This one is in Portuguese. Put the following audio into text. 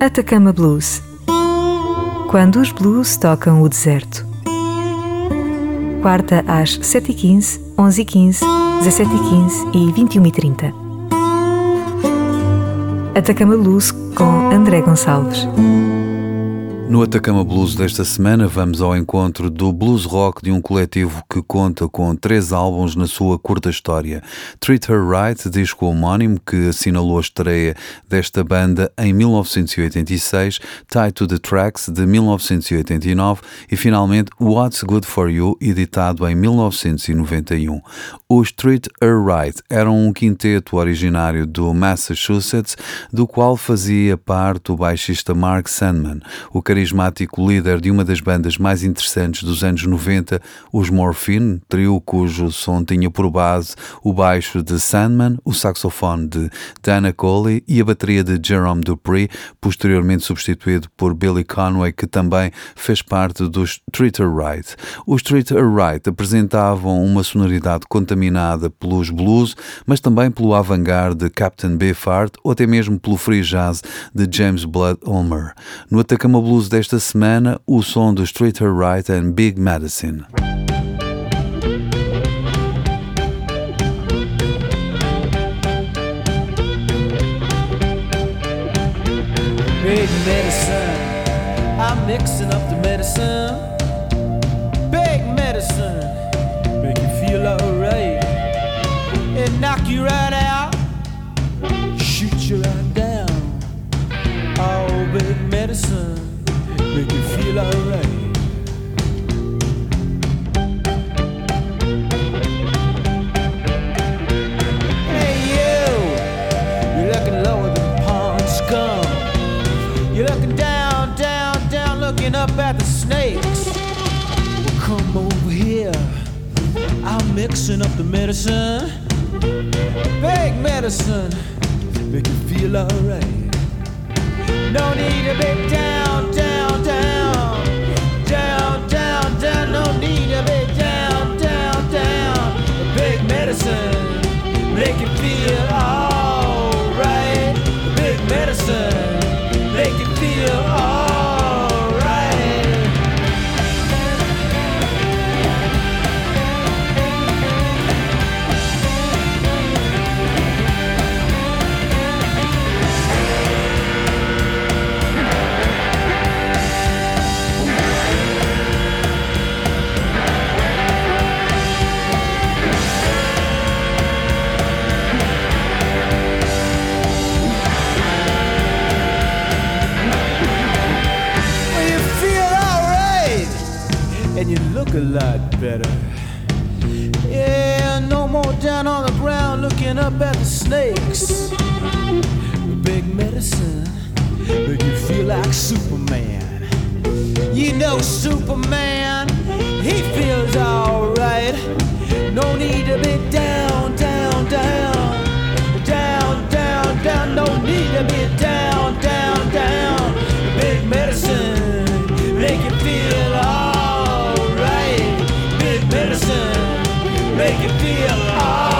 Atacama Blues. Quando os blues tocam o deserto. Quarta às 7h15, 11h15, 17h15 e 21h30. Atacama Blues com André Gonçalves. No Atacama Blues desta semana, vamos ao encontro do blues rock de um coletivo que conta com três álbuns na sua curta história. Treat Her Right, disco homónimo que assinalou a estreia desta banda em 1986, Tie to the Tracks de 1989 e finalmente What's Good for You, editado em 1991. Os Treat Her Right eram um quinteto originário do Massachusetts, do qual fazia parte o baixista Mark Sandman, o carismático líder de uma das bandas mais interessantes dos anos 90, os Morphine, trio cujo som tinha por base o baixo de Sandman, o saxofone de Dana Coley e a bateria de Jerome Dupree, posteriormente substituído por Billy Conway, que também fez parte dos Treater Right. Os Treater Right apresentavam uma sonoridade contaminada pelos blues, mas também pelo avant-garde de Captain Beefheart ou até mesmo pelo free jazz de James Blood Ulmer. No Atacama Blues desta semana, o som do Streeter Right and Big Medicine. Big medicine, I'm mixing up the medicine. Big medicine, make you feel alright. And knock you right medicine, big medicine. Make you feel alright. No need to be down, make you feel you look a lot better. Yeah, no more down on the ground looking up at the snakes. Big medicine make you feel like Superman. You know Superman, make you feel alive.